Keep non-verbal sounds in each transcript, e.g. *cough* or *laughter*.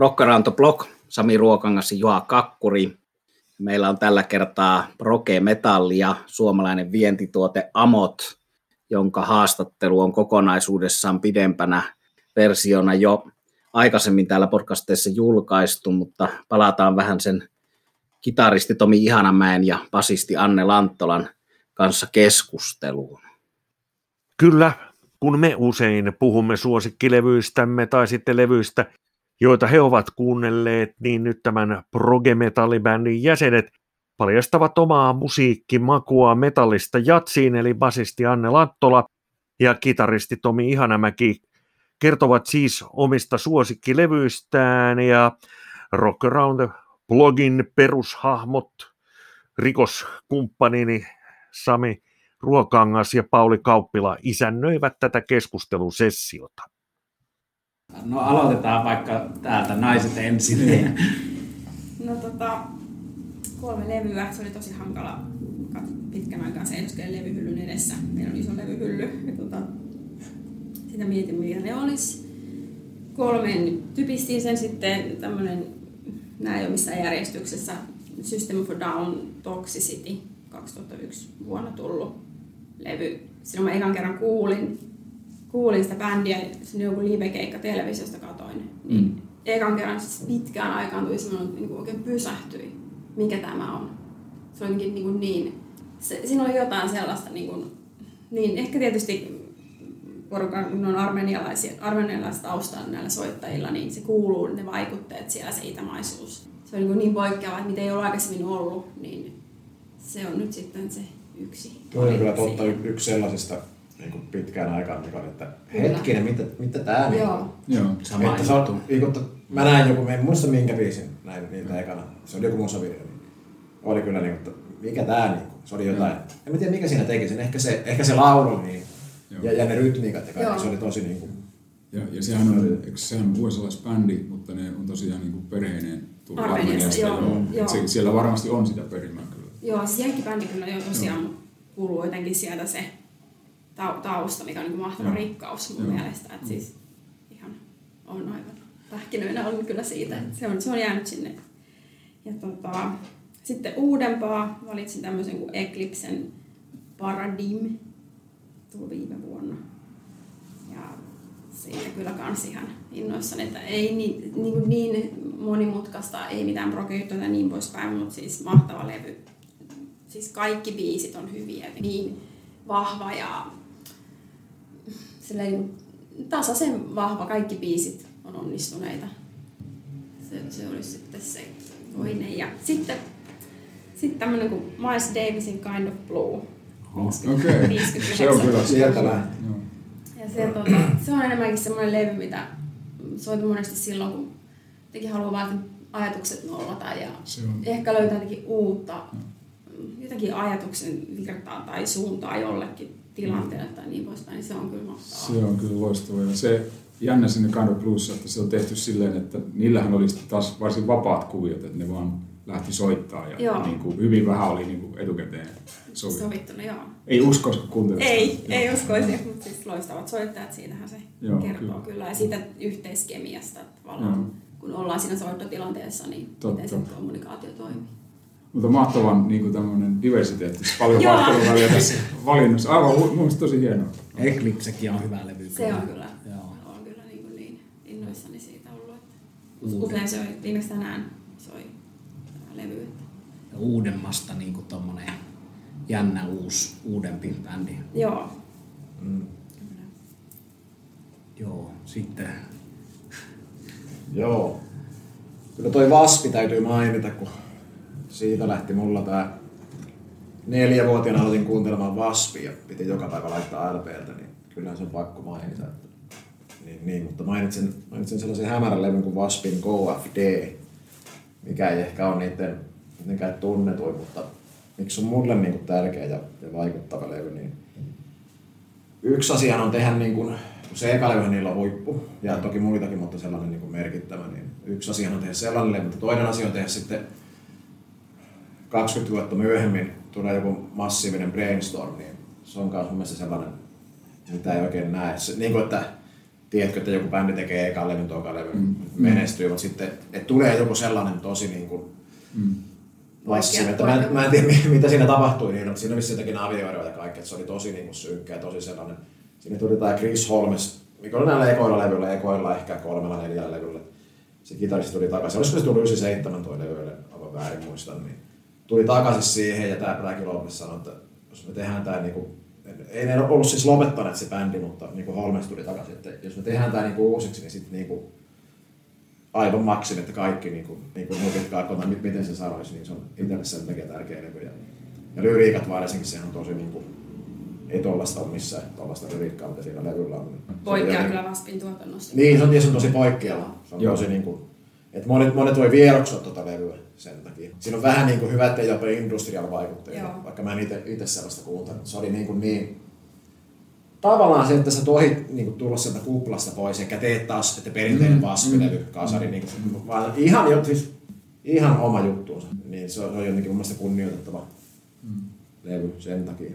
Rockeranto Blog, Sami Ruokangas ja Juha Kakkuri. Meillä on tällä kertaa Proke Metallia, suomalainen vientituote Amot, jonka haastattelu on kokonaisuudessaan pidempänä versiona jo aikaisemmin täällä podcasteissa julkaistu, mutta palataan vähän sen kitaristi Tomi Ihanamäen ja basisti Anne Lanttolan kanssa keskusteluun. Kyllä, kun me usein puhumme suosikkilevyistämme tai sitten levyistä, joita he ovat kuunnelleet, niin nyt tämän proge-metallibändin jäsenet paljastavat omaa musiikkimakua metallista jatsiin, eli basisti Anne Lattola ja kitaristi Tomi Ihanamäki kertovat siis omista suosikkilevyistään ja Rock Around blogin perushahmot, rikoskumppanini Sami Ruokangas ja Pauli Kauppila isännöivät tätä keskustelusessiota. No aloitetaan vaikka täältä naiset ensin. No tota, kolme levyä. Se oli tosi hankala pitkän aikaa seisoskella levyhyllyn edessä. Meillä on iso levyhylly. Ja tota, sitä mietin, mikä ne olisi. Kolmen typistiin sen sitten tämmönen, nämä ei ole missään järjestyksessä, System for Down Toxicity 2001 vuonna tullut levy. Silloin mä ekan kerran kuulin, kuulin sitä bändiä, sinne joku live-keikka televisiosta katoin. Niin mm. ekan kerran siis pitkään aikaan tuli semmoinen, niin oikein pysähtyi, mikä tämä on. Se on jotenkin niin, kuin niin se, siinä oli jotain sellaista, niin, kuin, niin ehkä tietysti porukan, kun on armenialaisia, armenialaista taustaa näillä soittajilla, niin se kuuluu ne vaikutteet siellä, se itämaisuus. Se on niin, niin poikkeava, että mitä ei ole aikaisemmin ollut, niin se on nyt sitten se yksi. Tuo on kyllä totta yksi sellaisista niin kuin pitkään aikaan, mikä on, että hetkinen, mitä, mitä tää niin Joo. Joo, sama että juttu. Niin, että mä näin joku, en muista minkä biisin näin niitä ekana. Se oli joku musavideo. Niin oli kyllä niin, että mikä tää niin, se oli jotain. Joo. En mä tiedä mikä siinä teki sen, ehkä se, ehkä se laulu niin, ja, ja, ne rytmiikat ja kaikki, Joo. se oli tosi niin kuin, ja, ja sehän on, sehän on USA-bändi, mutta ne on tosiaan niin kuin perheineen tullut Armeniasta. Joo, joo. joo. Se, siellä varmasti on sitä perimää kyllä. Joo, siis jenkkibändi kyllä jo tosiaan joo. kuuluu jotenkin sieltä se tausta, mikä on niin mahtava joo. rikkaus mun joo. mielestä. Että siis ihan on aivan pähkinöinä ollut kyllä siitä, että se on, se on jäänyt sinne. Ja tota, sitten uudempaa valitsin tämmöisen kuin Eclipsen Paradigm, tuli viime vuonna. Ja siitä kyllä kans ihan innoissani, että ei niin, niin, niin monimutkaista, ei mitään progyyttöä niin poispäin, mutta siis mahtava levy. Siis kaikki biisit on hyviä, niin vahva ja silleen tasaisen vahva, kaikki biisit on onnistuneita. Se, se olisi sitten se toinen. Ja sitten, sitten tämmöinen kuin Miles Davisin Kind of Blue. Okei, *laughs* okay. se on kyllä sieltä lähtee. Ja se, tuota, se on enemmänkin semmoinen levy, mitä soitan monesti silloin, kun jotenkin haluaa vaan ajatukset nollata ja ehkä löytää jotenkin uutta, jotenkin ajatuksen virtaa tai suuntaa jollekin tilanteelle tai niin poispäin, niin se on kyllä mahtavaa. Se on kyllä loistavaa. Ja se jännä sinne Kind of Blues, että se on tehty silleen, että niillähän oli taas varsin vapaat kuviot, että ne vaan lähti soittaa ja joo. niin kuin, hyvin vähän oli niin kuin etukäteen sovittu. Sovittu, no joo. Ei uskoisi, kun kuuntelee Ei, sitä. ei uskoisi, mutta siis loistavat soittajat, siitähän se joo, kertoo kyllä. kyllä. Ja siitä yhteiskemiasta, tavallaan joo. kun ollaan siinä soittotilanteessa, niin Totta. miten se kommunikaatio toimii. Mutta mahtavan niin kuin tämmöinen diversiteetti, paljon vaihteluväliä tässä valinnassa. Aivan mun tosi hienoa. Eclipsekin on hyvä levy. Se on kyllä. Joo. On kyllä niin, kuin niin innoissani siitä ollut. Että usein se oli, viimeksi tänään soi levy. Ja uudemmasta niin kuin tommonen jännä uusi, uudempi bändi. Joo. Mm. Joo, sitten. Joo. Kyllä toi Vaspi täytyy mainita, kun siitä lähti mulla tää neljävuotiaana aloitin kuuntelemaan Vaspia piti joka päivä laittaa LPltä, niin kyllä se on pakko mainita. Että, niin, niin, mutta mainitsen, mainitsen sellaisen hämärän levyn kuin Vaspin GoFD, mikä ei ehkä ole niiden mitenkään tunnetuin, mutta miksi on mulle niin kuin tärkeä ja, ja vaikuttava levy, niin yksi asia on tehdä niin kuin, se eka levy niillä on huippu, ja toki muitakin, mutta sellainen niin kuin merkittävä, niin yksi asia on tehdä sellainen levy, mutta toinen asia on tehdä sitten 20 vuotta myöhemmin tulee joku massiivinen brainstorm, niin se on myös sellainen, mitä ei oikein näe. Se, niin kuin, että tiedätkö, että joku bändi tekee eka levyn, toka levyn, mm. menestyy, mutta sitten, että tulee joku sellainen tosi niin kuin, mm. Lassi, että mä, en, mä en tiedä mitä siinä tapahtui, niin siinä oli jotakin avioeroja ja kaikki, että se oli tosi niin synkkä ja tosi sellainen. Siinä tuli tämä Chris Holmes, mikä oli näillä ekoilla levyillä, ekoilla ehkä kolmella neljällä levyllä. Se kitaristi tuli takaisin, olisiko se tullut 97 toi levyille, aivan väärin muistan, niin tuli takaisin siihen ja tämä Black Lopez sanoi, että jos me tehdään tämä niin kuin, ei ne ollut siis lopettaneet se bändi, mutta niin kuin Holmes tuli takaisin, että jos me tehdään tämä niin kuin uusiksi, niin sitten niin kuin, aivan maksin, että kaikki niin kuin, niin kuin nukit miten se sanoisi, niin se on itselle sen takia tärkeä levy. Ja, ja lyriikat varsinkin, sehän on tosi niin kuin, ei tuollaista ole missään tuollaista lyriikkaa, mitä siinä levyllä on. Poikkeaa kyllä Vaspin tuotannosta. Niin, se on, se on tosi poikkeava. Se on Joo. tosi niin kuin, että monet, monet voi vieroksua tuota levyä sen takia. Siinä on vähän niin kuin hyvä, ettei jopa industrial vaikutteita, vaikka mä en itse sellaista kuuntanut. Se oli niin, kuin niin tavallaan se, että sä tohit niin kuin, tulla sieltä kuplasta pois, eikä teet taas että perinteinen mm, vaspilevy mm, kasari, mm, niin kuin, vaan ihan, jo, siis, ihan oma juttuunsa. Niin se on, se on jotenkin mun mielestä kunnioitettava mm. levy sen takia.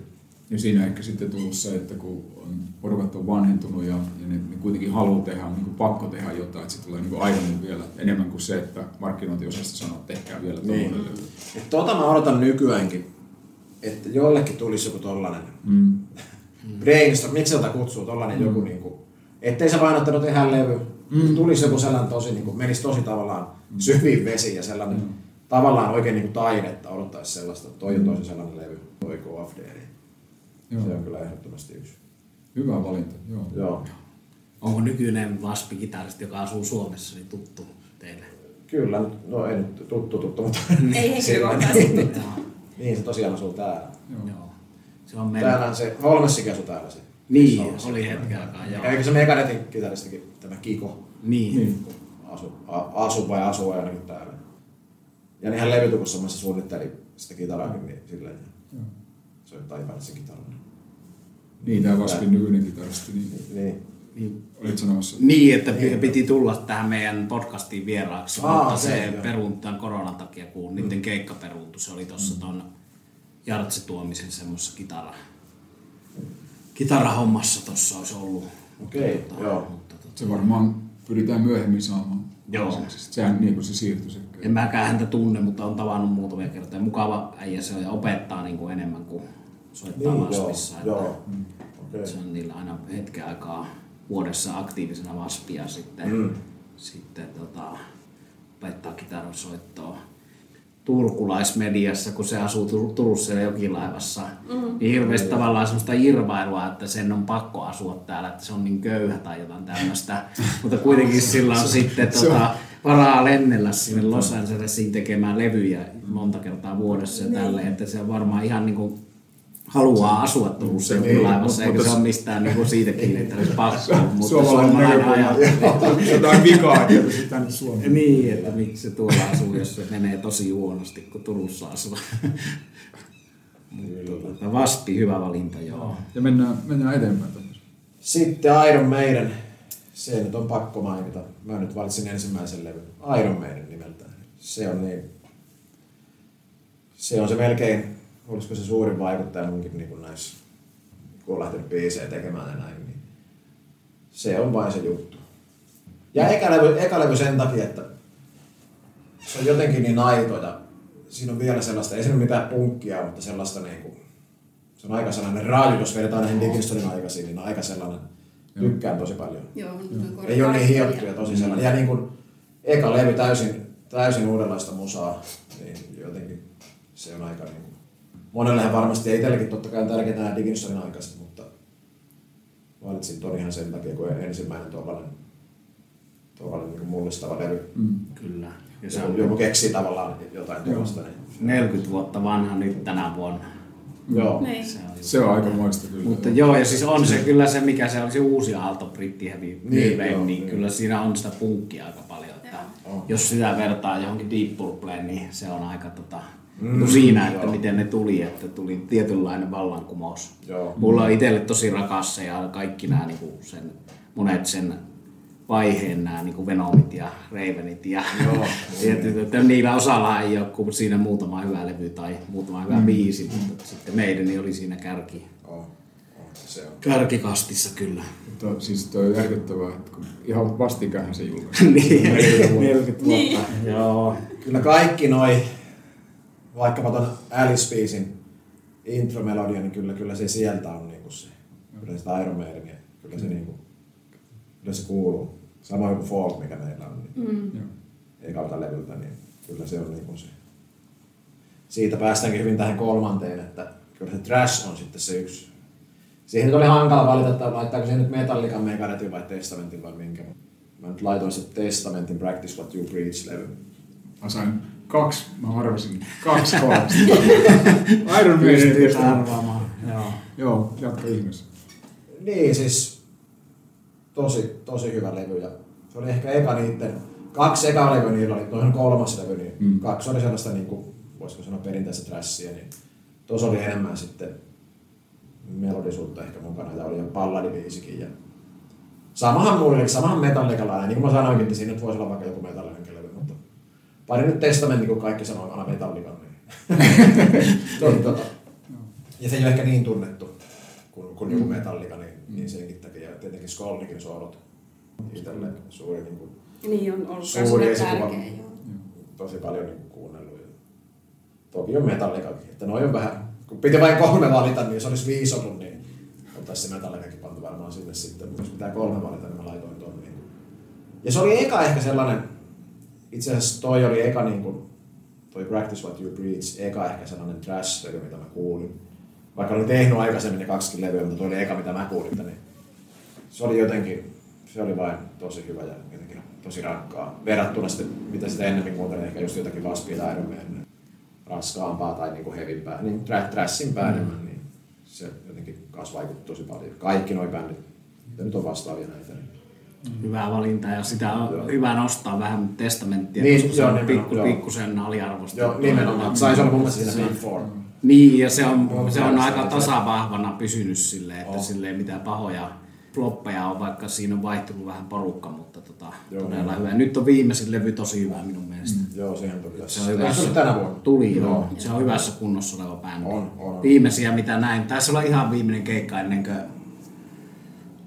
Ja siinä ehkä sitten tullut se, että kun on, porukat on vanhentunut ja, ja ne, ne kuitenkin haluaa tehdä, on niin kuin pakko tehdä jotain, että se tulee niin aiemmin vielä enemmän kuin se, että markkinointiosasta sanoo, että tehkää vielä niin. levy. Tota mä odotan nykyäänkin, että jollekin tulisi joku tollanen mm. brainstorm, miksi sieltä kutsuu tollanen mm. joku niin kuin, ettei se vain, no tehdään levy, mm. tulisi joku sellainen tosi, niin kuin, menisi tosi tavallaan mm. syviin vesiin ja sellainen mm. tavallaan oikein niin kuin taidetta odottaisi sellaista, toi on mm. tosi sellainen levy, toi Go After. Joo. Se on kyllä ehdottomasti yksi. Hyvä valinta, joo. joo. Onko nykyinen Vaspi-kitaristi, joka asuu Suomessa, niin tuttu teille? Kyllä, no ei nyt tuttu tuttu, mutta... *laughs* ei henkilökohtaisesti. *laughs* niin, se tosiaan asuu täällä. Joo. Se on meillä... Täällä se, Holmessikin asuu täällä se. Niin, se oli hetken aikaa, joo. Eikö se Meganetin kitaristikin, tämä Kiko? Niin. niin. Asu, a, asu vai asuu ainakin täällä. Ja niinhän levytukussa suunnitteli sitä kitaraakin niin silleen. Joo soittaa Ivansin kitaran. Niin, tämä Vaspin nykyinen kitaristi. Niin. niin. Niin. Olit sanomassa? Niin, että niin, piti tulla tähän meidän podcastiin vieraaksi, Aa, mutta se, se peruuntui tämän koronan takia, kun mm. niiden keikka peruuntui. Se oli tuossa mm. tuon Jartse Tuomisen semmoisessa kitara, kitarahommassa tuossa olisi ollut. Okei, okay, joo. Mutta, tota, se varmaan pyritään myöhemmin saamaan. Joo. Sehän niin kuin se siirtyi se. En mäkään häntä tunne, mutta on tavannut muutamia kertoja. Mukava äijä se on ja opettaa niin kuin enemmän kuin soittaa niin, Vaspissa. Joo, joo. Mm. Okay. Se on niillä aina hetken aikaa vuodessa aktiivisena Vaspia sitten, mm. sitten tota, opettaa kitaran soittoa turkulaismediassa, kun se asuu Turussa ja jokilaivassa, mm-hmm. niin hirveästi tavallaan semmoista irvailua, että sen on pakko asua täällä, että se on niin köyhä tai jotain tämmöistä. Mutta kuitenkin sillä on *laughs* sitten tota, varaa lennellä sinne Los Angelesiin tekemään levyjä monta kertaa vuodessa ja niin. tälle, että se on varmaan ihan niin kuin haluaa asua Turussa niin, jokilaivassa, eikä se ole mistään niin kuin siitä kiinni, että olisi *laughs* pakko. mutta suomalainen ajattelee. *laughs* Jotain vikaa tietysti tänne Suomeen. Niin, että miksi se tuolla asuu, jos se menee tosi huonosti, kun Turussa asuu. Mutta Vaspi, hyvä valinta, joo. Ja mennään, mennään eteenpäin. Sitten Iron Maiden. Se nyt on pakko mainita. Mä nyt valitsin ensimmäisen levyn. Iron Maiden nimeltään. Se on niin... Se on se melkein olisiko se suurin vaikuttaja munkin niin kuin näissä, kun on lähtenyt biisejä tekemään ja näin, niin se on vain se juttu. Ja eka levy, eka levy sen takia, että se on jotenkin niin aito ja siinä on vielä sellaista, ei siinä ole mitään punkkia, mutta sellaista niin kuin, se on aika sellainen raaju, jos vedetään näihin Dickinsonin aikaisiin, niin aika sellainen, tykkään tosi paljon. Joo, Ei ole niin hiottu ja tosi sellainen. Ja niin kuin, eka levy täysin, täysin uudenlaista musaa, niin jotenkin se on aika niin kuin, monellehan varmasti, ja itselläkin totta kai on tärkeää nämä Dickinsonin aikaiset, mutta valitsin ton ihan sen takia, kun ensimmäinen tuollainen, tuollainen niin mullistava levy. Mm, kyllä. Ja se on, joku keksii tavallaan jotain tuollaista. Niin. 40 vuotta vanha nyt tänä vuonna. Joo. Niin. Se on, se on aika moista kyllä. Mutta joo, ja siis on se kyllä se, mikä se on se uusi aalto britti heavy niin, wave, niin, niin kyllä siinä on sitä punkkia aika paljon. Että jos sitä vertaa johonkin Deep Purpleen, niin se on aika tota, Mm, no siinä, että joo. miten ne tuli, että tuli tietynlainen vallankumous. Joo. Mulla on itselle tosi rakas se ja kaikki nämä niin sen, monet sen vaiheen nämä niin Venomit ja Ravenit ja Joo, *laughs* tietysti, että niillä osalla ei ole kuin siinä muutama hyvä levy tai muutama hyvä mm. biisi, mutta sitten meidän oli siinä kärki. Oh. Se on. Kärkikastissa kyllä. Mutta siis toi on järkyttävää, että kun ihan vastikään se julkaisi. *laughs* niin, 40 vuotta. Niin. Joo. Kyllä kaikki noi, vaikkapa ton Alice Beasin intromelodia, niin kyllä, kyllä se sieltä on niinku se. Kyllä sitä Iron Maidenia, kyllä se, niinku, kyllä se kuuluu. Samoin kuin Folk, mikä meillä on, niin Mm. Ekalta levyltä, niin kyllä se on niinku se. Siitä päästäänkin hyvin tähän kolmanteen, että kyllä se Trash on sitten se yksi. Siihen nyt oli hankala valita, että laittaako se nyt Metallican, Megadethin vai Testamentin vai minkä. Mä nyt laitoin se Testamentin Practice What You Preach-levy. Mä sain kaksi, mä arvasin kaksi *laughs* kolmesta. Iron Maiden arvaamaan. Joo. Joo, jatka ihmeessä. Niin, siis tosi, tosi hyvä levy. Ja se oli ehkä eka niitten, kaksi eka levyä niillä oli, toinen kolmas levy, niin Mm. mm. kaksi oli sellaista, niin kuin, voisiko sanoa perinteistä trashia, niin tuossa oli enemmän sitten melodisuutta ehkä mukana ja oli jo balladibiisikin. Ja samahan muille, samahan metallikalainen, niin kuin mä sanoinkin, että siinä nyt voisi olla vaikka joku metallinen levy, mutta pari nyt testamentti, kun kaikki sanoo aina metallikan. Niin. *laughs* *laughs* niin, tota, ja se ei ole ehkä niin tunnettu kuin, kuin joku metallika, niin, senkin takia. Ja tietenkin Skolnikin soolot itselle suuri, niin kuin, Niin on ollut Suuri esikuva. tosi paljon niin kuin, kuunnellut. Ja toki on metallikakin, että noi on vähän, kun piti vain kolme valita, niin jos olisi viisi ollut, niin oltaisiin se metallikakin pantu varmaan sinne sitten. Mutta jos pitää kolme valita, niin mä laitoin ton. Niin. Ja se oli eka ehkä sellainen, itse asiassa toi oli eka niin kuin, toi Practice What You Preach, eka ehkä sellainen trash-levy, mitä mä kuulin. Vaikka olin tehnyt aikaisemmin ne kaksikin levyä, mutta toi oli eka, mitä mä kuulin, niin se oli jotenkin, se oli vain tosi hyvä ja jotenkin tosi rankkaa. Verrattuna sitten, mitä sitä ennemmin kuuntelin, ehkä just jotakin Waspia tai Iron Maiden, raskaampaa tai niinku hevimpää, niin tra- trashimpää mm. enemmän, niin se jotenkin kanssa vaikutti tosi paljon. Kaikki nuo bändit, mitä nyt on vastaavia näitä, niin Hyvä valinta ja sitä on Joo. hyvä nostaa vähän testamenttia, Niin, koska se on pikku, pikkusen aliarvostettu. Joo, nimenomaan. Saisi olla mun mielestä siinä Se- Big Four. Niin, ja se on, Mun se on aika tasavahvana pysynyt silleen, että On. silleen mitään pahoja floppeja on, vaikka siinä on vaihtunut vähän porukka, mutta tota, Joo, todella niin. hyvä. Nyt on viimeisin levy tosi hyvä minun mielestä. Mm. Joo, siihen tuli tässä. Se on hyvässä, se tänä vuonna? Tuli joo. Se on hyvässä kunnossa oleva bändi. On, on. Viimeisiä mitä näin. Taisi olla ihan viimeinen keikka ennen kuin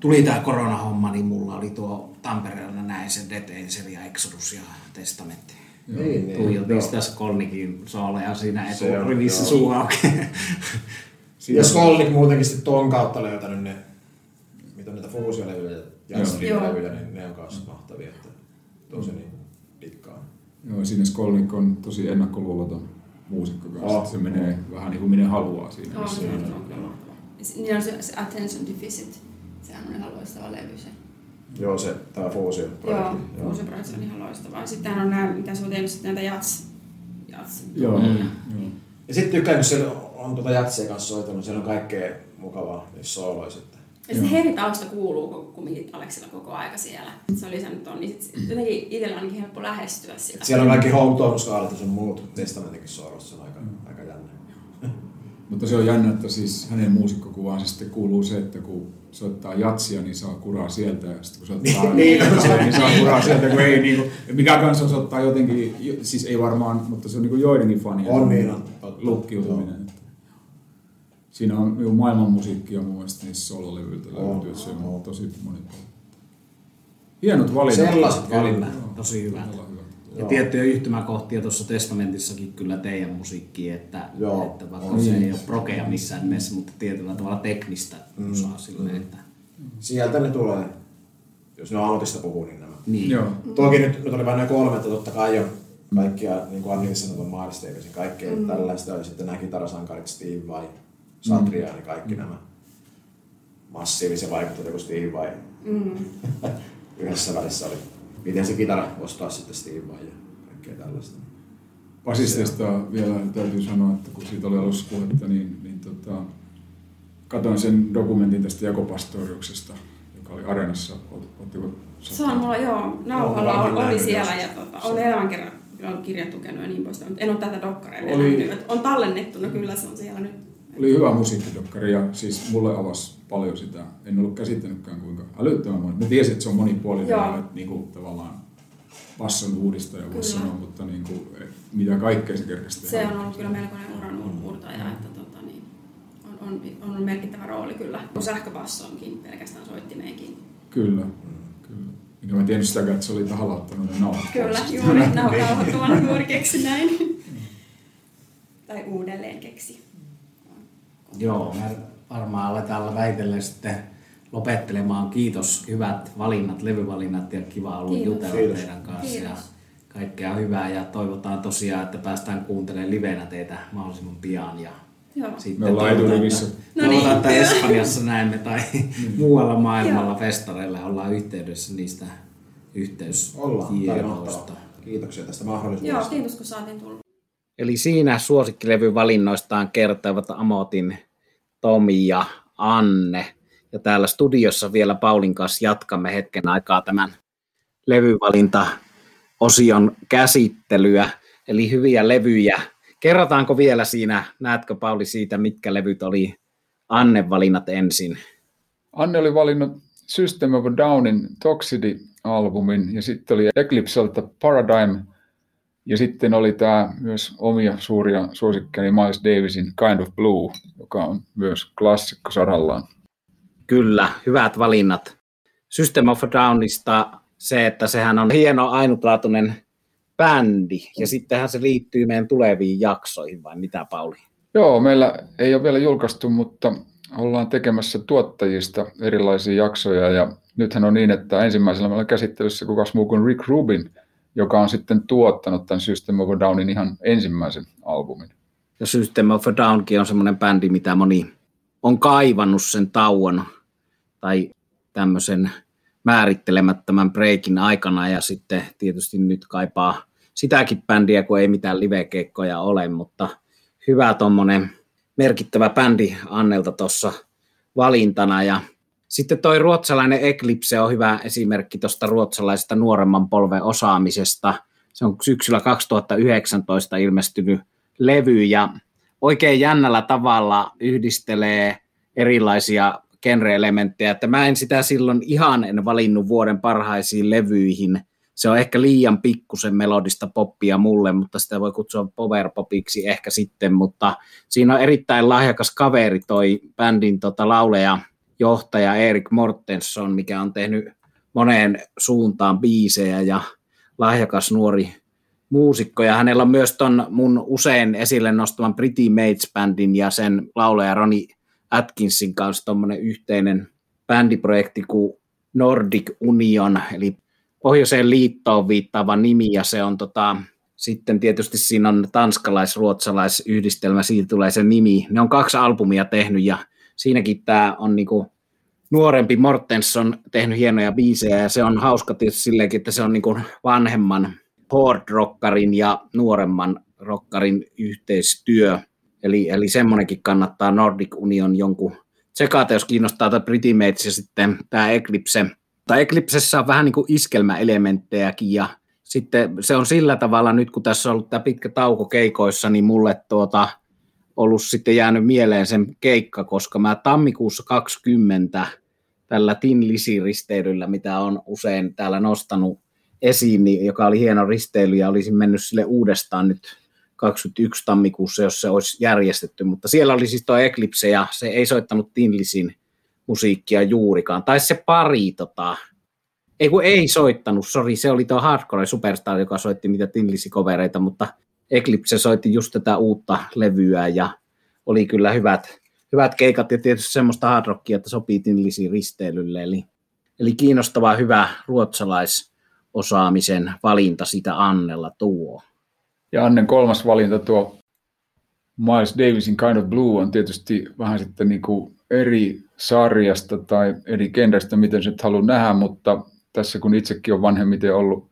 tuli tämä koronahomma, niin mulla oli tuo Tampereella näin se Detenser ja Exodus ja Testamentti. Niin, niin. Tuijotin sitä Skolnikin sooleja siinä Se eturivissä suu auki. *laughs* Ja Skolnik muutenkin sitten ton kautta löytänyt ne, mitä näitä fuusiolevyjä ja jazzlevyjä, niin ne on kanssa mahtavia. Että tosi niin dikkaan. Joo, siinä Skolnik on tosi ennakkoluuloton muusikko kanssa. Oh. Se menee vähän niin kuin minne haluaa siinä. On, missä on. Niin se, se Attention Deficit. Sehän on ihan loistava levy se. Joo, se tää fuusio Joo, uusi projekti on ihan loistava. Sittenhän on nämä, mitä se on tehnyt sitten näitä jats. jats. Joo, Mm. Ja sitten tykkään, kun siellä on tuota jatsia kanssa soitellut, siellä on kaikkea mukavaa niissä sooloissa. Että Ja sitten heavy tausta kuuluu kumminkin Aleksilla koko aika siellä. Se on lisännyt ton, niin sit jotenkin itsellä on ainakin helppo lähestyä sitä. Siellä on kaikki home tone skaalit ja sun muut testamentinkin on aika, jännä. Mutta se on jännä, että siis hänen muusikkokuvaansa sitten kuuluu se, että kun soittaa jatsia, niin saa kuraa sieltä, ja sitten kun soittaa Niin, metallia, niin saa kuraa sieltä, kun ei niin kuin, mikä kanssa osoittaa jotenkin, siis ei varmaan, mutta se on niin kuin joidenkin fanien On niin, on. Totta. lukkiutuminen. Että Siinä on niin maailman musiikkia mun mielestä niissä sololevyiltä löytyy, että se on tosi monipuolinen. Hienot valinnat. Sellaiset valinnat. Joo, Tosi hyvät. Ja Joo. tiettyjä yhtymäkohtia tuossa testamentissakin kyllä teidän musiikkiin, että, Joo, että vaikka on. se ei ole prokea missään nimessä, mutta tietyllä tavalla teknistä mm. osaa silleen, että Sieltä ne tulee, jos ne autista puhuu, niin nämä. niin. Joo. Toki nyt, nyt oli vain noin kolme, että totta kai on kaikkia, niin kuin Anneli sanoi, on Miles Davisin, kaikkea mm. tällaista. Ja sitten nämä kitarasankarit, Steve vai Satriani, kaikki mm. nämä massiivisia vaikutteita kuin Steve vai. Mm. *laughs* Yhdessä välissä oli, miten se kitara ostaa sitten Steve vai ja kaikkea tällaista. Basisteista vielä täytyy sanoa, että kun siitä oli alussa puhetta, niin, niin tota, katoin sen dokumentin tästä Jakopastoriuksesta, joka oli Areenassa. Ot- Ottiko Se on mulla, joo, nauhalla oli, oli siellä ja tota, on elämän kerran kyllä on kirjat lukenut ja niin poispäin, mutta en ole tätä dokkareita Oli- nähnyt. On tallennettuna, kyllä se on siellä nyt. Oli hyvä musiikkidokkari ja siis mulle avasi paljon sitä. En ollut käsittänytkään kuinka älyttömän moni. Mä tiesin, että se on monipuolinen Joo. ja että niinku, tavallaan basson uudistaja voisi sanoa, mutta niinku, et mitä kaikkea se kerkesi Se on ollut kyllä melkoinen uran mur- murtaja, että tota, niin, on, on, on merkittävä rooli kyllä, kun sähköbassonkin pelkästään soittimeenkin. Kyllä, kyllä. Minä mä tiennyt sitä, että se oli tähän laittanut ne nauhat Kyllä, juuri nauhoittamalla juuri keksi näin. tai uudelleen keksi. Joo, me varmaan aletaan väitellä sitten lopettelemaan. Kiitos, hyvät valinnat, levyvalinnat ja kiva ollut Kiitos. jutella Kiitos. teidän kanssa. Ja Kiitos. kaikkea hyvää ja toivotaan tosiaan, että päästään kuuntelemaan livenä teitä mahdollisimman pian. Ja Joo. sitten Me ollaan eturivissä. että- No toivotaan, niin. että Espanjassa näemme tai muualla maailmalla Joo. festareilla ollaan yhteydessä niistä Ollaan, yhteystiedoista. mahtavaa. Kiitoksia tästä Joo, mahdollisuudesta. kiitos kun saatiin tulla. Eli siinä suosikkilevyvalinnoistaan kertoivat Amotin Tomi ja Anne. Ja täällä studiossa vielä Paulin kanssa jatkamme hetken aikaa tämän levyvalinta-osion käsittelyä. Eli hyviä levyjä. Kerrotaanko vielä siinä, näetkö Pauli siitä, mitkä levyt oli Anne valinnat ensin? Anne oli valinnut System of Downin Toxicity-albumin ja sitten oli Eclipseltä Paradigm ja sitten oli tämä myös omia suuria suosikkeja Miles Davisin Kind of Blue, joka on myös klassikko sarallaan. Kyllä, hyvät valinnat. System of Downista se, että sehän on hieno ainutlaatuinen bändi, ja sittenhän se liittyy meidän tuleviin jaksoihin, vai mitä Pauli? Joo, meillä ei ole vielä julkaistu, mutta ollaan tekemässä tuottajista erilaisia jaksoja ja nythän on niin, että ensimmäisellä meillä on käsittelyssä kukas muu kuin Rick Rubin, joka on sitten tuottanut tämän System of a Downin ihan ensimmäisen albumin. Ja System of a Downkin on semmoinen bändi, mitä moni on kaivannut sen tauon tai tämmöisen määrittelemättömän breakin aikana. Ja sitten tietysti nyt kaipaa sitäkin bändiä, kun ei mitään livekeikkoja ole, mutta hyvä tuommoinen merkittävä bändi Annelta tuossa valintana. Ja sitten toi ruotsalainen Eclipse on hyvä esimerkki tuosta ruotsalaisesta nuoremman polven osaamisesta. Se on syksyllä 2019 ilmestynyt levy ja oikein jännällä tavalla yhdistelee erilaisia genre-elementtejä, että mä en sitä silloin ihan en valinnut vuoden parhaisiin levyihin. Se on ehkä liian pikkusen melodista poppia mulle, mutta sitä voi kutsua powerpopiksi ehkä sitten, mutta siinä on erittäin lahjakas kaveri toi bändin tota lauleja johtaja Erik Mortensson, mikä on tehnyt moneen suuntaan biisejä ja lahjakas nuori muusikko. Ja hänellä on myös ton mun usein esille nostaman Pretty Mates-bändin ja sen laulaja Roni Atkinsin kanssa tuommoinen yhteinen bändiprojekti kuin Nordic Union, eli Pohjoiseen liittoon viittaava nimi, ja se on tota, sitten tietysti siinä on tanskalais-ruotsalais-yhdistelmä, siitä tulee se nimi. Ne on kaksi albumia tehnyt, ja siinäkin tämä on niinku nuorempi Mortensson tehnyt hienoja biisejä, ja se on hauska tietysti silleenkin, että se on niinku vanhemman hard-rockarin ja nuoremman rockarin yhteistyö. Eli, eli semmoinenkin kannattaa Nordic Union jonkun tsekata, jos kiinnostaa tämä Pretty Mates ja sitten tämä Eclipse. Tai Eclipsessä on vähän niin kuin iskelmäelementtejäkin ja sitten se on sillä tavalla nyt, kun tässä on ollut tämä pitkä tauko keikoissa, niin mulle tuota, ollut sitten jäänyt mieleen sen keikka, koska mä tammikuussa 20 tällä Tin Lisi-risteilyllä, mitä on usein täällä nostanut esiin, niin, joka oli hieno risteily ja olisin mennyt sille uudestaan nyt 21 tammikuussa, jos se olisi järjestetty, mutta siellä oli siis tuo Eclipse ja se ei soittanut Tinlisin musiikkia juurikaan. Tai se pari, tota, ei kun ei soittanut, sori, se oli tuo Hardcore Superstar, joka soitti mitä Tinlisi-kovereita, mutta Eclipse soitti just tätä uutta levyä ja oli kyllä hyvät, hyvät keikat ja tietysti semmoista hard rockia, että sopii Tinlisin risteilylle, eli, eli kiinnostava hyvä ruotsalaisosaamisen valinta sitä Annella tuo. Ja Annen kolmas valinta tuo Miles Davisin Kind of Blue on tietysti vähän sitten niin kuin eri sarjasta tai eri kentästä, miten se haluaa nähdä, mutta tässä kun itsekin on vanhemmiten ollut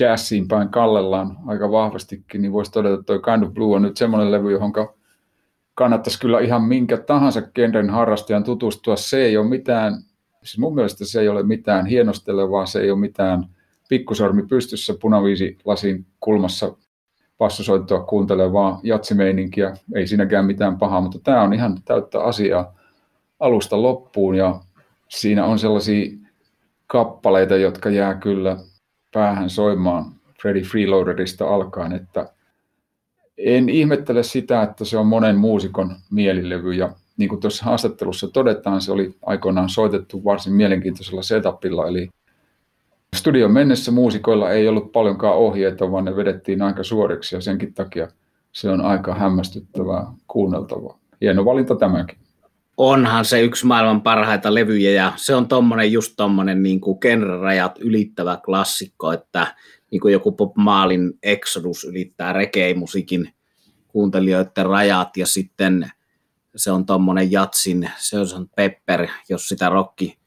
jazziin päin kallellaan aika vahvastikin, niin voisi todeta, että tuo Kind of Blue on nyt semmoinen levy, johon kannattaisi kyllä ihan minkä tahansa genren harrastajan tutustua. Se ei ole mitään, siis mun mielestä se ei ole mitään hienostelevaa, se ei ole mitään pikkusormi pystyssä punaviisi lasin kulmassa passosoittoa kuuntelevaa jatsimeininkiä, ei siinäkään mitään pahaa, mutta tämä on ihan täyttä asiaa alusta loppuun ja siinä on sellaisia kappaleita, jotka jää kyllä päähän soimaan Freddie Freeloaderista alkaen, että en ihmettele sitä, että se on monen muusikon mielilevy ja niin kuin tuossa haastattelussa todetaan, se oli aikoinaan soitettu varsin mielenkiintoisella setupilla, eli studion mennessä muusikoilla ei ollut paljonkaan ohjeita, vaan ne vedettiin aika suoriksi ja senkin takia se on aika hämmästyttävää kuunneltavaa. Hieno valinta tämäkin. Onhan se yksi maailman parhaita levyjä ja se on tommonen, just tommonen niin kuin ylittävä klassikko, että niin kuin joku Bob Maalin Exodus ylittää rekeimusiikin kuuntelijoiden rajat ja sitten se on tommonen Jatsin, se on Pepper, jos sitä rokki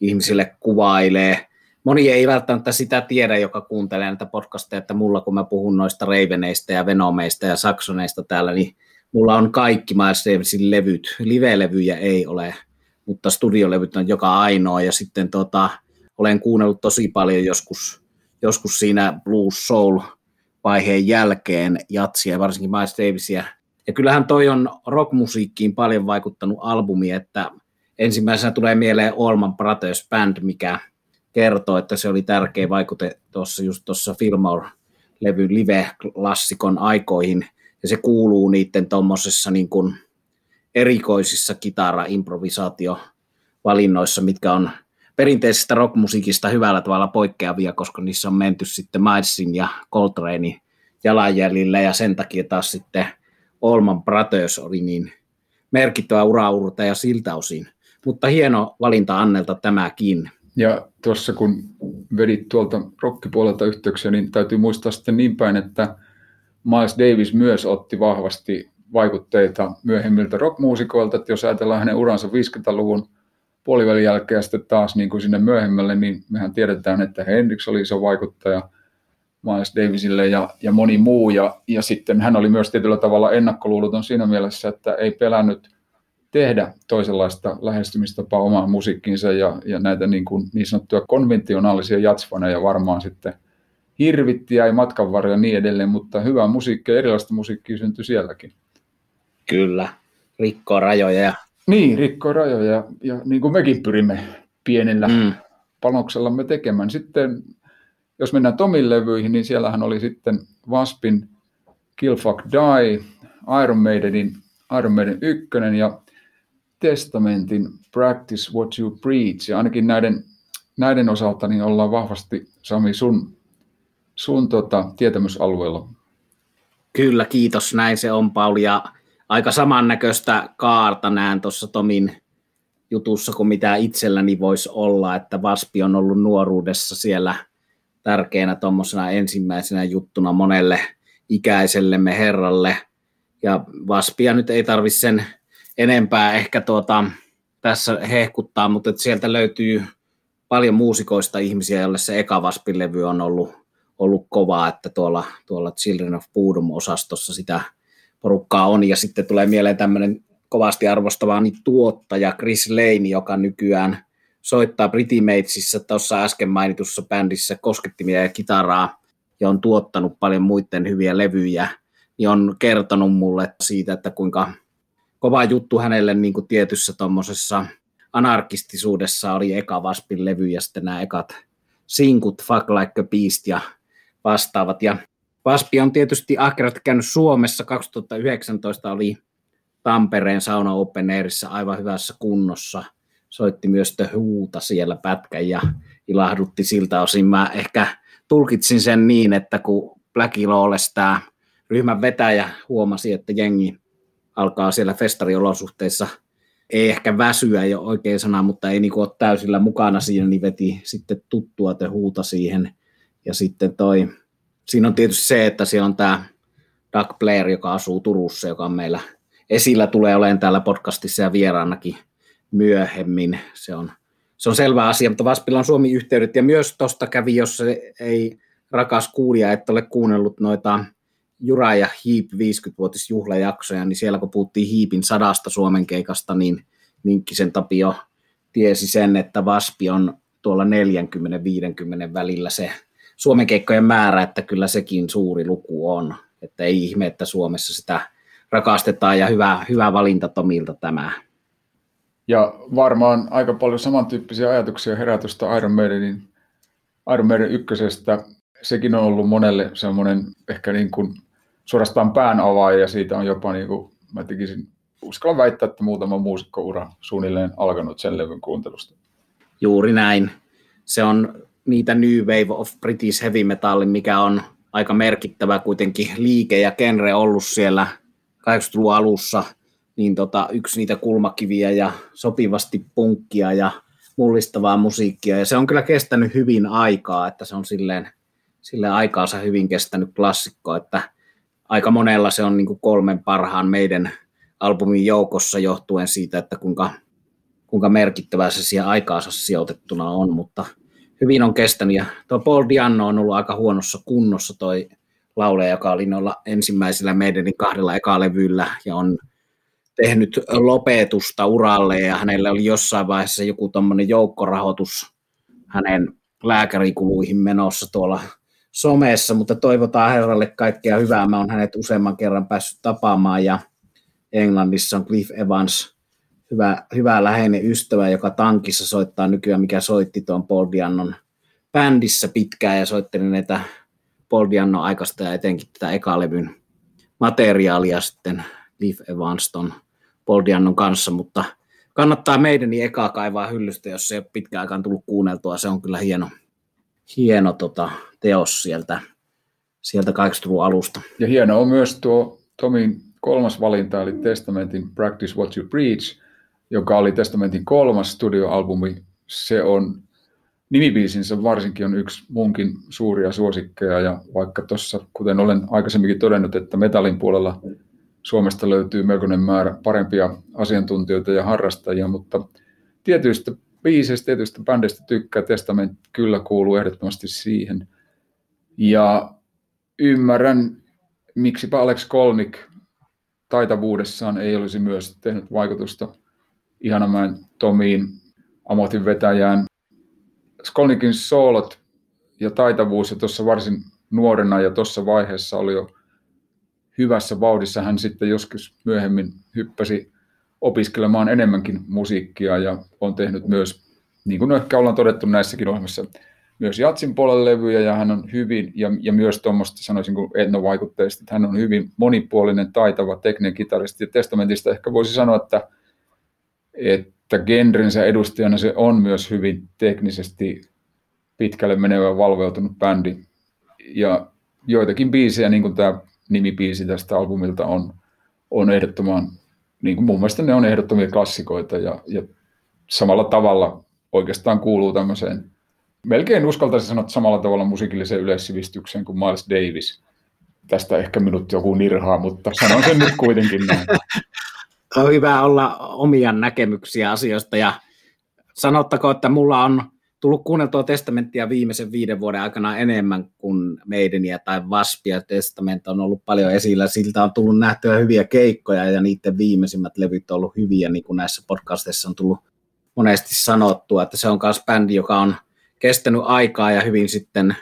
ihmisille kuvailee. Moni ei välttämättä sitä tiedä, joka kuuntelee näitä podcasteja, että mulla kun mä puhun noista Reiveneistä ja Venomeista ja Saksoneista täällä, niin mulla on kaikki Miles Davisin levyt. Live-levyjä ei ole, mutta studiolevyt on joka ainoa ja sitten tota, olen kuunnellut tosi paljon joskus, joskus siinä blues soul vaiheen jälkeen jatsia, varsinkin Miles Davisia. Ja kyllähän toi on rockmusiikkiin paljon vaikuttanut albumi, että ensimmäisenä tulee mieleen Allman Brothers Band, mikä kertoo, että se oli tärkeä vaikute tuossa just tuossa Fillmore-levy live-klassikon aikoihin, ja se kuuluu niiden tuommoisessa niin kuin erikoisissa kitara-improvisaatiovalinnoissa, mitkä on perinteisestä rockmusiikista hyvällä tavalla poikkeavia, koska niissä on menty sitten Milesin ja Coltranein jalanjäljillä ja sen takia taas sitten Olman Brothers oli niin merkittävä ja siltä osin. Mutta hieno valinta Annelta tämäkin. Ja tuossa kun vedit tuolta rockipuolelta yhteyksiä, niin täytyy muistaa sitten niin päin, että Miles Davis myös otti vahvasti vaikutteita myöhemmiltä rockmuusikoilta, että jos ajatellaan hänen uransa 50-luvun puolivälin jälkeen sitten taas niin kuin sinne myöhemmälle, niin mehän tiedetään, että Hendrix oli iso vaikuttaja Miles Davisille ja, ja moni muu, ja, ja sitten hän oli myös tietyllä tavalla ennakkoluuloton siinä mielessä, että ei pelännyt tehdä toisenlaista lähestymistapaa omaan musiikkiinsa ja, ja näitä niin, kuin, niin sanottuja konventionaalisia jatsfaneja varmaan sitten hirvitti ja matkan varrella ja niin edelleen, mutta hyvää musiikkia, erilaista musiikkia syntyi sielläkin. Kyllä, rikkoa rajoja ja niin, rikkoi rajoja ja, ja niin kuin mekin pyrimme pienellä mm. panoksellamme tekemään. Sitten jos mennään Tomin levyihin, niin siellähän oli sitten Waspin Kill Fuck Die, Iron Maidenin Iron Maiden 1 ja Testamentin Practice What You Preach. Ja ainakin näiden, näiden osalta niin ollaan vahvasti, Sami, sun, sun tota, tietämysalueella. Kyllä, kiitos. Näin se on, Pauli. Ja aika samannäköistä kaarta näen tuossa Tomin jutussa kuin mitä itselläni voisi olla, että Vaspi on ollut nuoruudessa siellä tärkeänä tuommoisena ensimmäisenä juttuna monelle ikäisellemme herralle. Ja Vaspia nyt ei tarvi sen enempää ehkä tuota, tässä hehkuttaa, mutta sieltä löytyy paljon muusikoista ihmisiä, joille se eka Vaspin-levy on ollut, ollut kovaa, että tuolla, tuolla Children of Bodom-osastossa sitä porukkaa on. Ja sitten tulee mieleen tämmöinen kovasti arvostavani tuottaja Chris Lane, joka nykyään soittaa Pretty Matesissä tuossa äsken mainitussa bändissä koskettimia ja kitaraa ja on tuottanut paljon muiden hyviä levyjä, niin on kertonut mulle siitä, että kuinka kova juttu hänelle niin kuin tietyssä tuommoisessa anarkistisuudessa oli eka Vaspin levy ja sitten nämä ekat sinkut, Fuck Like a Beast ja vastaavat. Ja Vaspi on tietysti ahkerat käynyt Suomessa. 2019 oli Tampereen Sauna Open Airissa aivan hyvässä kunnossa. Soitti myös Huuta siellä pätkän ja ilahdutti siltä osin. Mä ehkä tulkitsin sen niin, että kun Black Lawless tämä ryhmän vetäjä huomasi, että jengi alkaa siellä festariolosuhteissa ei ehkä väsyä, ole oikea sana, mutta ei niinku ole täysillä mukana siinä, niin veti sitten tuttua te huuta siihen. Ja sitten toi siinä on tietysti se, että siellä on tämä Doug Blair, joka asuu Turussa, joka on meillä esillä, tulee olemaan täällä podcastissa ja vieraanakin myöhemmin. Se on, se on selvä asia, mutta Vaspilla on Suomi-yhteydet ja myös tuosta kävi, jos ei rakas kuulija, että ole kuunnellut noita Jura ja Hiip 50-vuotisjuhlajaksoja, niin siellä kun puhuttiin Hiipin sadasta Suomen keikasta, niin Minkkisen Tapio tiesi sen, että Vaspi on tuolla 40-50 välillä se Suomen keikkojen määrä, että kyllä sekin suuri luku on. Että ei ihme, että Suomessa sitä rakastetaan ja hyvä, hyvä valinta Tomilta tämä. Ja varmaan aika paljon samantyyppisiä ajatuksia herätystä Iron Maidenin Iron Maiden ykkösestä. Sekin on ollut monelle semmoinen ehkä niin kuin suorastaan pään avaaja ja siitä on jopa niin kuin, mä tekisin uskallan väittää, että muutama muusikkoura suunnilleen alkanut sen levyn kuuntelusta. Juuri näin. Se on niitä New Wave of British Heavy Metal, mikä on aika merkittävä kuitenkin liike ja genre ollut siellä 80-luvun alussa, niin tota, yksi niitä kulmakiviä ja sopivasti punkkia ja mullistavaa musiikkia. Ja se on kyllä kestänyt hyvin aikaa, että se on silleen, silleen aikaansa hyvin kestänyt klassikko, että aika monella se on niin kuin kolmen parhaan meidän albumin joukossa johtuen siitä, että kuinka, kuinka merkittävää se siihen aikaansa sijoitettuna on, mutta hyvin on kestänyt. Ja tuo Paul Dianno on ollut aika huonossa kunnossa toi laulaja, joka oli noilla ensimmäisillä meidän kahdella ekalevyllä ja on tehnyt lopetusta uralle ja hänellä oli jossain vaiheessa joku tuommoinen joukkorahoitus hänen lääkärikuluihin menossa tuolla somessa, mutta toivotaan herralle kaikkea hyvää. Mä oon hänet useamman kerran päässyt tapaamaan ja Englannissa on Cliff Evans, hyvä, hyvä läheinen ystävä, joka tankissa soittaa nykyään, mikä soitti tuon Paul Diannon bändissä pitkään ja soitteli näitä Paul Diannon aikaista ja etenkin tätä ekalevyn materiaalia sitten Cliff Evanston Paul Diannon kanssa, mutta kannattaa meidän niin ekaa kaivaa hyllystä, jos se ei ole pitkään aikaan tullut kuunneltua. Se on kyllä hieno, hieno tota, teos sieltä, sieltä 80-luvun alusta. Ja hieno on myös tuo Tomin kolmas valinta, eli Testamentin Practice What You Preach, joka oli Testamentin kolmas studioalbumi. Se on, nimibiisinsä varsinkin on yksi munkin suuria suosikkeja, ja vaikka tuossa, kuten olen aikaisemminkin todennut, että metallin puolella Suomesta löytyy melkoinen määrä parempia asiantuntijoita ja harrastajia, mutta tietyistä biiseistä, tietyistä bändeistä tykkää, Testament kyllä kuuluu ehdottomasti siihen. Ja ymmärrän, miksipä Alex Kolnik taitavuudessaan ei olisi myös tehnyt vaikutusta Ihanamäen Tomiin, Amotin vetäjään. Skolnikin soolot ja taitavuus ja tuossa varsin nuorena ja tuossa vaiheessa oli jo hyvässä vauhdissa. Hän sitten joskus myöhemmin hyppäsi opiskelemaan enemmänkin musiikkia ja on tehnyt myös, niin kuin ehkä ollaan todettu näissäkin ohjelmissa, myös Jatsin puolella levyjä ja hän on hyvin, ja, ja myös tuommoista sanoisin kuin etnovaikutteista, että hän on hyvin monipuolinen, taitava tekninen kitaristi. Ja testamentista ehkä voisi sanoa, että, että genrensä edustajana se on myös hyvin teknisesti pitkälle menevä valveutunut bändi. Ja joitakin biisejä, niin kuin tämä nimibiisi tästä albumilta on, on ehdottoman, niin kuin mun mielestä ne on ehdottomia klassikoita ja, ja samalla tavalla oikeastaan kuuluu tämmöiseen melkein uskaltaisin sanoa samalla tavalla musiikilliseen yleissivistykseen kuin Miles Davis. Tästä ehkä minut joku nirhaa, mutta sanon sen nyt kuitenkin näin. *laughs* On hyvä olla omia näkemyksiä asioista ja sanottako, että mulla on tullut kuunneltua testamenttia viimeisen viiden vuoden aikana enemmän kuin meidäniä tai Vaspia. Testament on ollut paljon esillä. Siltä on tullut nähtyä hyviä keikkoja ja niiden viimeisimmät levyt on ollut hyviä, niin kuin näissä podcasteissa on tullut monesti sanottua, että se on myös bändi, joka on – kestänyt aikaa ja hyvin sitten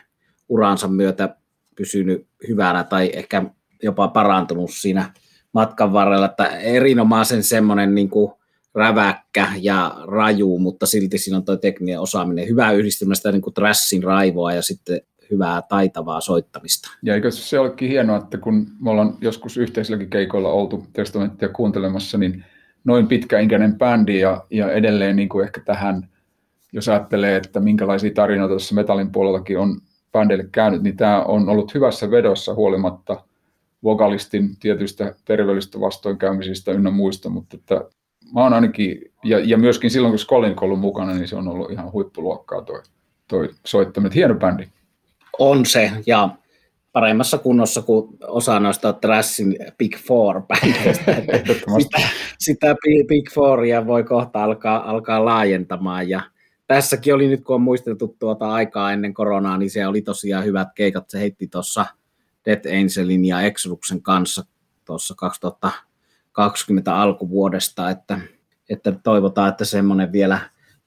uransa myötä pysynyt hyvänä tai ehkä jopa parantunut siinä matkan varrella, että erinomaisen semmoinen niin kuin räväkkä ja raju, mutta silti siinä on tuo tekninen osaaminen. Hyvää yhdistelmästä niin kuin trashin raivoa ja sitten hyvää taitavaa soittamista. Ja eikö se olekin hienoa, että kun me ollaan joskus yhteisilläkin keikoilla oltu testamenttia kuuntelemassa, niin noin pitkäinkäinen bändi ja, ja edelleen niin kuin ehkä tähän jos ajattelee, että minkälaisia tarinoita tässä metallin puolellakin on bändille käynyt, niin tämä on ollut hyvässä vedossa huolimatta vokalistin tietyistä terveellisistä vastoinkäymisistä ynnä muista, mutta että mä oon ainakin, ja, ja myöskin silloin kun Skolin ollut mukana, niin se on ollut ihan huippuluokkaa toi, toi soittaminen. Hieno bändi. On se, ja paremmassa kunnossa kuin osa noista Trashin Big Four *laughs* sitä, sitä Big Fouria voi kohta alkaa, alkaa laajentamaan, ja tässäkin oli nyt, kun on muisteltu tuota aikaa ennen koronaa, niin se oli tosiaan hyvät keikat. Se heitti tuossa Death Angelin ja Exoduksen kanssa tuossa 2020 alkuvuodesta, että, että toivotaan, että semmoinen vielä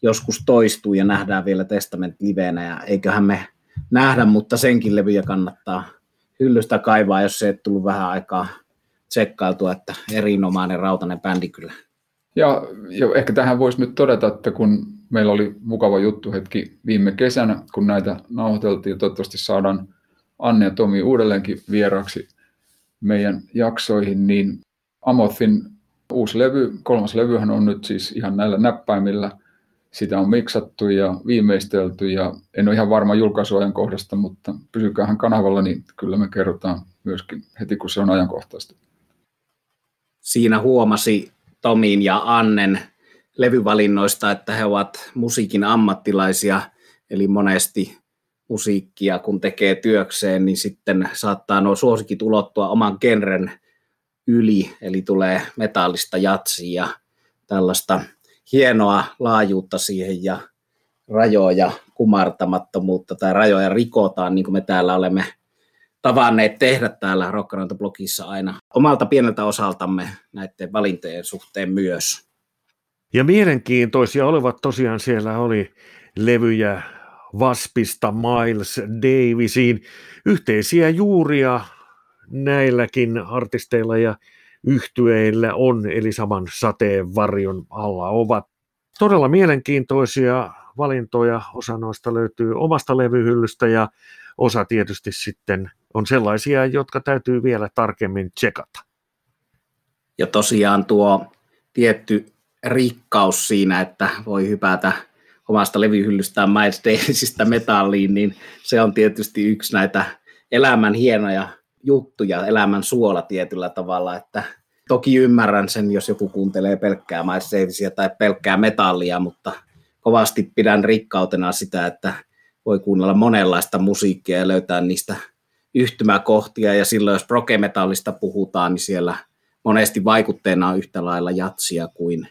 joskus toistuu ja nähdään vielä Testament livenä ja eiköhän me nähdä, mutta senkin levyjä kannattaa hyllystä kaivaa, jos se ei tullut vähän aikaa tsekkailtua, että erinomainen rautainen bändi kyllä. Ja, ja ehkä tähän voisi nyt todeta, että kun meillä oli mukava juttu hetki viime kesänä, kun näitä nauhoiteltiin, toivottavasti saadaan Anne ja Tomi uudelleenkin vieraaksi meidän jaksoihin, niin Amothin Uusi levy, kolmas levyhän on nyt siis ihan näillä näppäimillä. Sitä on miksattu ja viimeistelty ja en ole ihan varma julkaisuajan kohdasta, mutta pysykäähän kanavalla, niin kyllä me kerrotaan myöskin heti, kun se on ajankohtaista. Siinä huomasi Tomin ja Annen levyvalinnoista, että he ovat musiikin ammattilaisia, eli monesti musiikkia kun tekee työkseen, niin sitten saattaa nuo suosikit ulottua oman genren yli, eli tulee metallista jatsia ja tällaista hienoa laajuutta siihen ja rajoja kumartamattomuutta tai rajoja rikotaan, niin kuin me täällä olemme tavanneet tehdä täällä Rockaranto-blogissa aina omalta pieneltä osaltamme näiden valintojen suhteen myös. Ja mielenkiintoisia olivat tosiaan siellä oli levyjä Vaspista Miles Davisiin. Yhteisiä juuria näilläkin artisteilla ja yhtyeillä on, eli saman sateenvarjon alla ovat. Todella mielenkiintoisia valintoja. Osa noista löytyy omasta levyhyllystä ja osa tietysti sitten on sellaisia, jotka täytyy vielä tarkemmin tsekata. Ja tosiaan tuo tietty rikkaus siinä, että voi hypätä omasta levyhyllystään Miles Davisista metalliin, niin se on tietysti yksi näitä elämän hienoja juttuja, elämän suola tietyllä tavalla, että toki ymmärrän sen, jos joku kuuntelee pelkkää Miles Davisia tai pelkkää metallia, mutta kovasti pidän rikkautena sitä, että voi kuunnella monenlaista musiikkia ja löytää niistä yhtymäkohtia, ja silloin jos prokemetallista puhutaan, niin siellä monesti vaikutteena on yhtä lailla jatsia kuin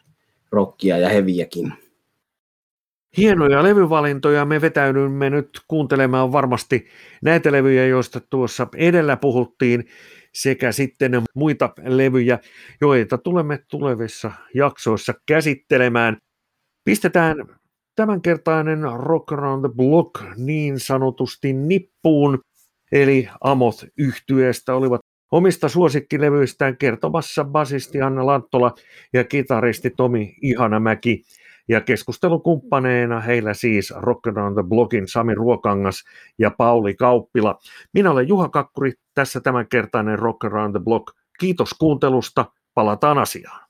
rockia ja heviäkin. Hienoja levyvalintoja. Me vetäydymme nyt kuuntelemaan varmasti näitä levyjä, joista tuossa edellä puhuttiin, sekä sitten muita levyjä, joita tulemme tulevissa jaksoissa käsittelemään. Pistetään tämänkertainen Rock Around the Block niin sanotusti nippuun, eli Amoth yhtyeestä olivat omista suosikkilevyistään kertomassa basisti Anna Lanttola ja kitaristi Tomi Ihanamäki. Ja keskustelukumppaneina heillä siis Rock Around the Blogin Sami Ruokangas ja Pauli Kauppila. Minä olen Juha Kakkuri, tässä tämänkertainen Rock Around the Block. Kiitos kuuntelusta, palataan asiaan.